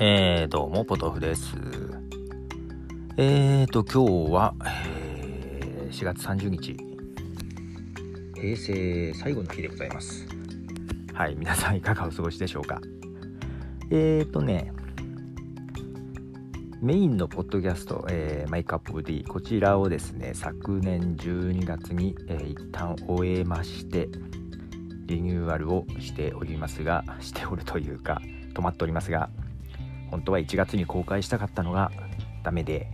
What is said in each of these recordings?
えー、どうも、ポトフです。えーと、今日は、えー、4月30日、平成最後の日でございます。はい、皆さんいかがお過ごしでしょうか。えーとね、メインのポッドキャスト、えー、マイクアップ D、こちらをですね、昨年12月に、えー、一旦終えまして、リニューアルをしておりますが、しておるというか、止まっておりますが、本当は1月に公開したかったのがダメで、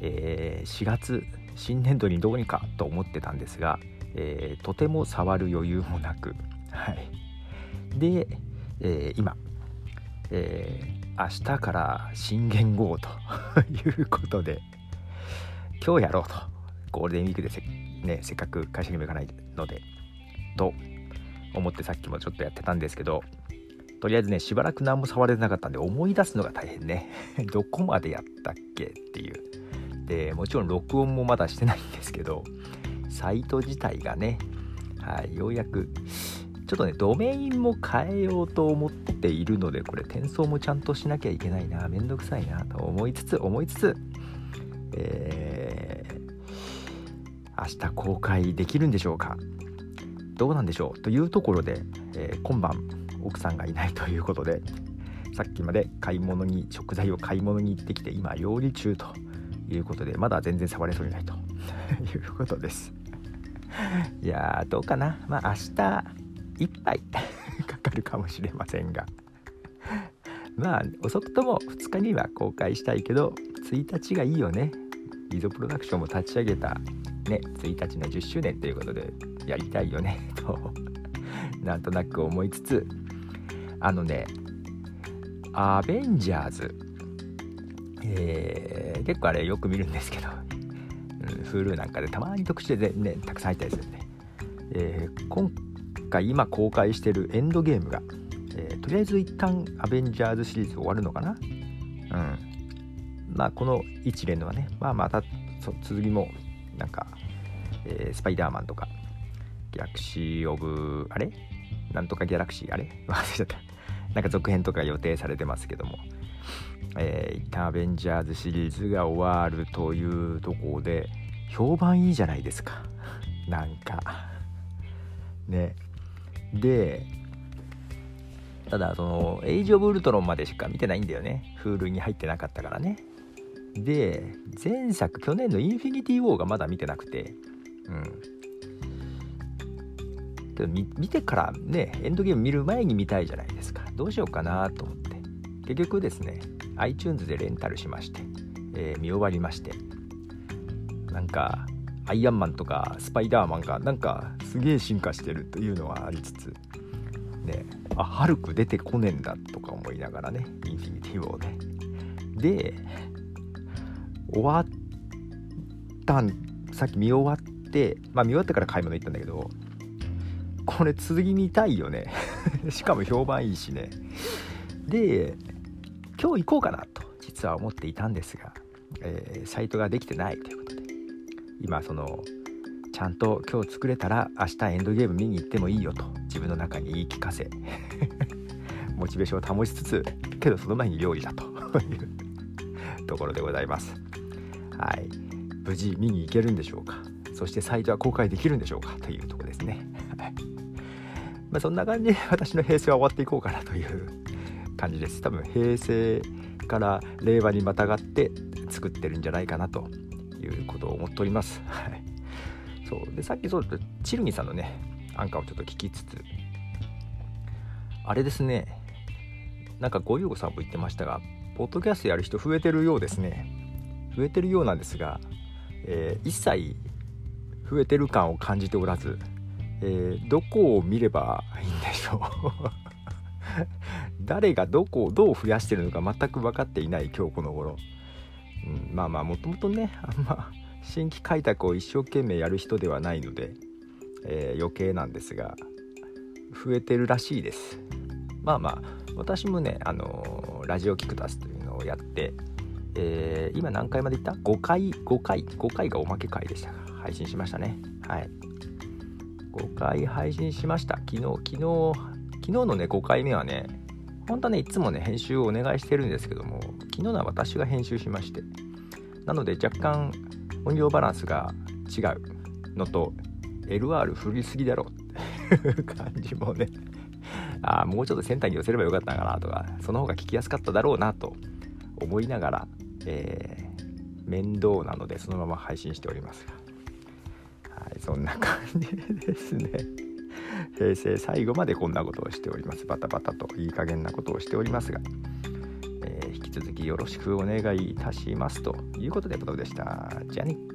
えー、4月新年度にどうにかと思ってたんですが、えー、とても触る余裕もなく、はい、で、えー、今、え明日から新元号ということで今日やろうと。ゴールデンウィークでせ,、ね、せっかく会社にも行かないのでと思ってさっきもちょっとやってたんですけどとりあえずね、しばらく何も触れてなかったんで、思い出すのが大変ね。どこまでやったっけっていう。で、もちろん録音もまだしてないんですけど、サイト自体がね、はい、ようやく、ちょっとね、ドメインも変えようと思っているので、これ、転送もちゃんとしなきゃいけないな、めんどくさいなと思いつつ、思いつつ、えー、明日公開できるんでしょうかどうなんでしょうというところで、えー、今晩奥さんがいないということでさっきまで買い物に食材を買い物に行ってきて今料理中ということでまだ全然触れそうにないということです。いやーどうかな。まあ明日いっぱい かかるかもしれませんが。まあ遅くとも2日には公開したいけど1日がいいよね。リゾプロダクションも立ち上げたね。1日の10周年ということでやりたいよね。となんとなく思いつつあのね、アベンジャーズ、えー、結構あれよく見るんですけど、うん、Hulu なんかでたまに特集でね、たくさん入ったりするんで、えー、今回今公開してるエンドゲームが、えー、とりあえず一旦アベンジャーズシリーズ終わるのかな。うん。まあこの一連のはね、まあまた続きもなんか、えー、スパイダーマンとか、ギャラクシー・オブ、あれ？なんとかギャラクシー、あれ？忘れちゃった。なんか続編とか予定されてますけども、えー、一旦アベンジャーズシリーズが終わるというところで評判いいじゃないですか。なんか。ね。でただそのエイジ・オブ・ウルトロンまでしか見てないんだよね。Hulu に入ってなかったからね。で前作去年のインフィニティ・ウォーがまだ見てなくて。うん。見てからねエンドゲーム見る前に見たいじゃないですか。どうしようかなと思って。結局ですね iTunes でレンタルしまして、えー、見終わりまして。なんかアイアンマンとかスパイダーマンがなんかすげえ進化してるというのはありつつねあハルク出てこねえんだとか思いながらねインフィニティウォーでで終わったんさっき見終わってまあ見終わってから買い物行ったんだけどこれ次見たいよね。しかも評判いいしね。で今日行こうかなと実は思っていたんですが、えー、サイトができてないということで。今そのちゃんと今日作れたら明日エンドゲーム見に行ってもいいよと自分の中に言い聞かせ。モチベーションを保ちつつけどその前に料理だと。い うところでございます。はい。無事見に行けるんでしょうか。そしてサイトは公開できるんでしょうかというまあ、そんな感じで 私の平成は終わっていこうかなという感じです。多分平成から令和にまたがって作ってるんじゃないかなということを思っております。はい。そう。でさっきそうだったチルニさんのねアンカーをちょっと聞きつつあれですね。なんかごゆうごさんも言ってましたがポッドキャストやる人増えてるようですね。増えてるようなんですが、えー、一切増えてる感を感じておらずえー、どこを見ればいいんでしょう？誰がどこをどう増やしてるのか全く分かっていない今日この頃、うん、まあまあもともとねあんま新規開拓を一生懸命やる人ではないので、えー、余計なんですが増えてるらしいです。まあまあ私もねあのー、ラジオキクタスというのをやって、えー、今何回までいった ?5 回？5回？5回がおまけ回でしたが配信しましたね。はい。5回配信しました。昨日昨日昨日のね5回目はね本当はねいつもね編集をお願いしてるんですけども昨日のは私が編集しまして。なので若干音量バランスが違う。のと LR 振りすぎだろう。っていう感じもね。あもうちょっとセンターに寄せればよかったかなとかその方が聞きやすかっただろうなと思いながら、えー、面倒なのでそのまま配信しておりますが、そんな感じですね。平成最後までこんなことをしております。バタバタといい加減なことをしておりますが、えー、引き続きよろしくお願いいたしますということでボトルでした。じゃあね。